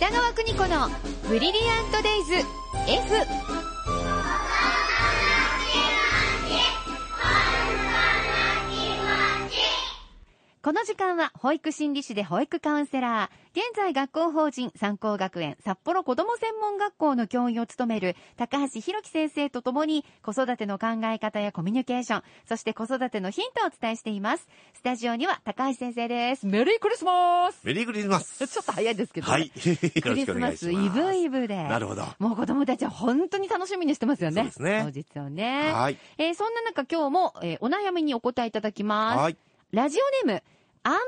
北川邦子のブリリアントデイズ F この時間は保育心理士で保育カウンセラー、現在学校法人三高学園札幌子ども専門学校の教員を務める高橋弘樹先生とともに子育ての考え方やコミュニケーション、そして子育てのヒントをお伝えしています。スタジオには高橋先生です。メリークリスマスメリークリスマスちょっと早いですけど、はい。よクリスマ。スイブイブで。なるほど。もう子供たちは本当に楽しみにしてますよね。そうですね当日をね。はい。えーそんな中今日も、えーお悩みにお答えいただきます。はい。ラジオネーム、アンパン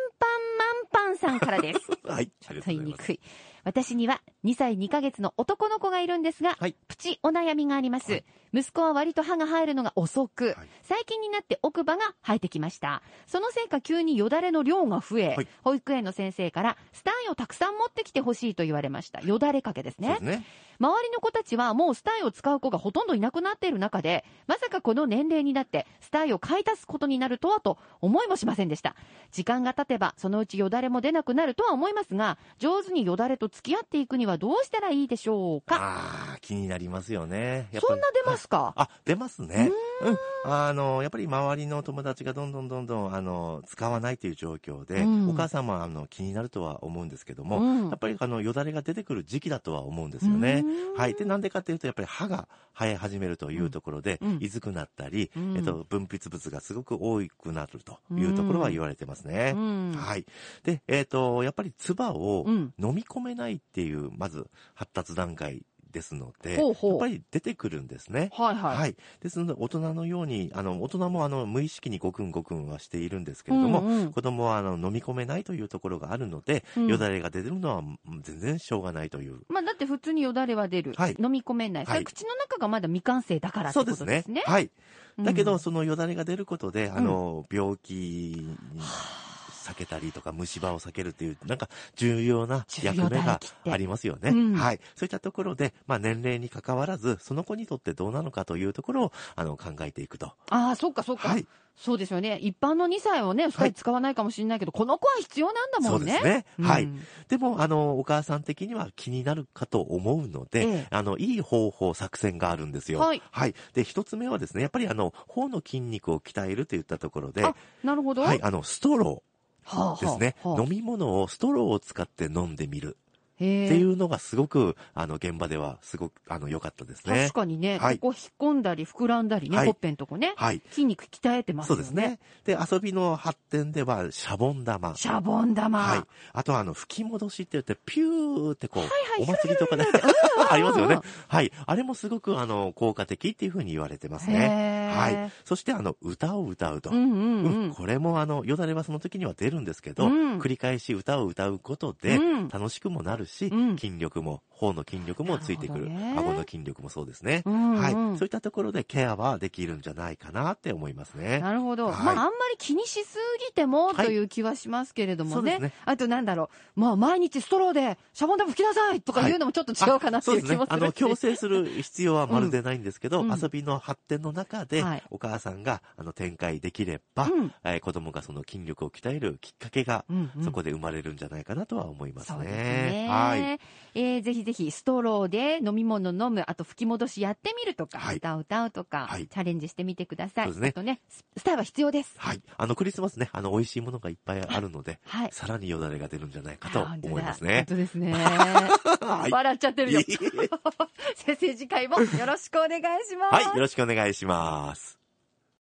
マンパンさんからです。はい。ちょっと言いにくい。私には2歳2ヶ月の男の子がいるんですが、はいプチお悩みがあります。はい息子は割と歯が生えるのが遅く、はい最近になって奥歯が生えてきました。そのせいか急によだれの量が増え、はい保育園の先生からスタイをたくさん持ってきてほしいと言われました。よだれかけですねす。ね。周りの子たちはもうスタイを使う子がほとんどいなくなっている中で、まさかこの年齢になってスタイを買い足すことになるとはと思いもしませんでした。時間が経てばそのうちよだれも出なくなるとは思いますが、上手によだれと付き合っていくにはどうしたらいいでしょうかああ、気になりますよね。そんな出ますか、あ、出ますね。うん。あの、やっぱり周りの友達がどんどんどんどん、あの、使わないという状況で、うんお母さんもあの気になるとは思うんですけども、うんやっぱりあの、よだれが出てくる時期だとは思うんですよね。うんはい。で、なんでかっていうと、やっぱり歯が生え始めるというところで、うんいずくなったり、うんえっと、分泌物がすごく多くなるというところは言われてますね。うんはい。で、えっ、と、やっぱり唾をうん飲み込めないっていう、まず発達段階ですので、ほうほうやっぱり出てくるんですね。はいはい。はい。ですので、大人のように、あの、大人もあの、無意識にごくんごくんはしているんですけれども、うんうん子供はあの、飲み込めないというところがあるので、うんよだれが出てるのはうん全然しょうがないという。まあだって普通によだれは出る。はい飲み込めない。それはい口の中がまだ未完成だからってそうことですね。はい。だけど、うんそのよだれが出ることで、あの、病気に避けたりとか、虫歯を避けるっていう、なんか重要な役目がありますよね。うんはい。そういったところで、まあ年齢に関わらず、その子にとってどうなのかというところを、あの、考えていくと。ああ、そっかそっか。はい。そうですよね。一般の2歳はね、2人使わないかもしれないけど、この子は必要なんだもんね。そうですね。はいうん。でも、あの、お母さん的には気になるかと思うので、ええあの、いい方法、作戦があるんですよ。はい。はい。で、一つ目はですね、やっぱりあの、頬の筋肉を鍛えるといったところで、あなるほど。はい、あの、ストローですね。はあ飲み物をストローを使って飲んでみるっていうのがすごく、あの、現場ではすごく、あの、良かったですね確。かにね、はいここ引っ込んだり膨らんだりね、はいほっぺんとこね、はい。筋肉鍛えてますよね。そうですね。で、遊びの発展では、シャボン玉。シャボン玉。はい。あとは、あの、吹き戻しって言って、ピューってこう、はいお祭りとかで、ありますよね。はい。あれもすごく、あの、効果的っていうふうに言われてますね。はい。そして、あの、歌を歌うと。うんうんううんん。これもあの、よだれはその時には出るんですけど、うん繰り返し歌を歌うことでうん、楽しくもなるし、うん。筋力も、頬の筋力もついてくる。ね顎の筋力もそうですね。うんうんはい。そういったところでケアはできるんじゃないかなって思いますね。なるほど。はいまあ、あんまり気にしすぎてもはいという気はしますけれどもね。そうですねあとなんだろう。まあ、毎日ストローでシャボン玉吹きなさいとか言うのもちょっと違うかなっていう気も。するし。あの、強制する必要はまるでないんですけど、うん遊びの発展の中で、はいお母さんが、あの、展開できれば、うんえー子供がその筋力を鍛えるきっかけが、うんうんそこで生まれるんじゃないかなとは思いますね。そうですね。はい。えーぜひぜひストローで飲み物飲む、あと吹き戻しやってみるとか、はい歌を歌うとか、はいチャレンジしてみてください。そうですねあとね、ススタイは必要です。はい。あの、クリスマスね、あの、美味しいものがいっぱいあるので、はい。さらによだれが出るんじゃないかと思いますね本。当ですね。はい笑っちゃってるよ。先生次回もよろしくお願いします。はい、よろしくお願いします。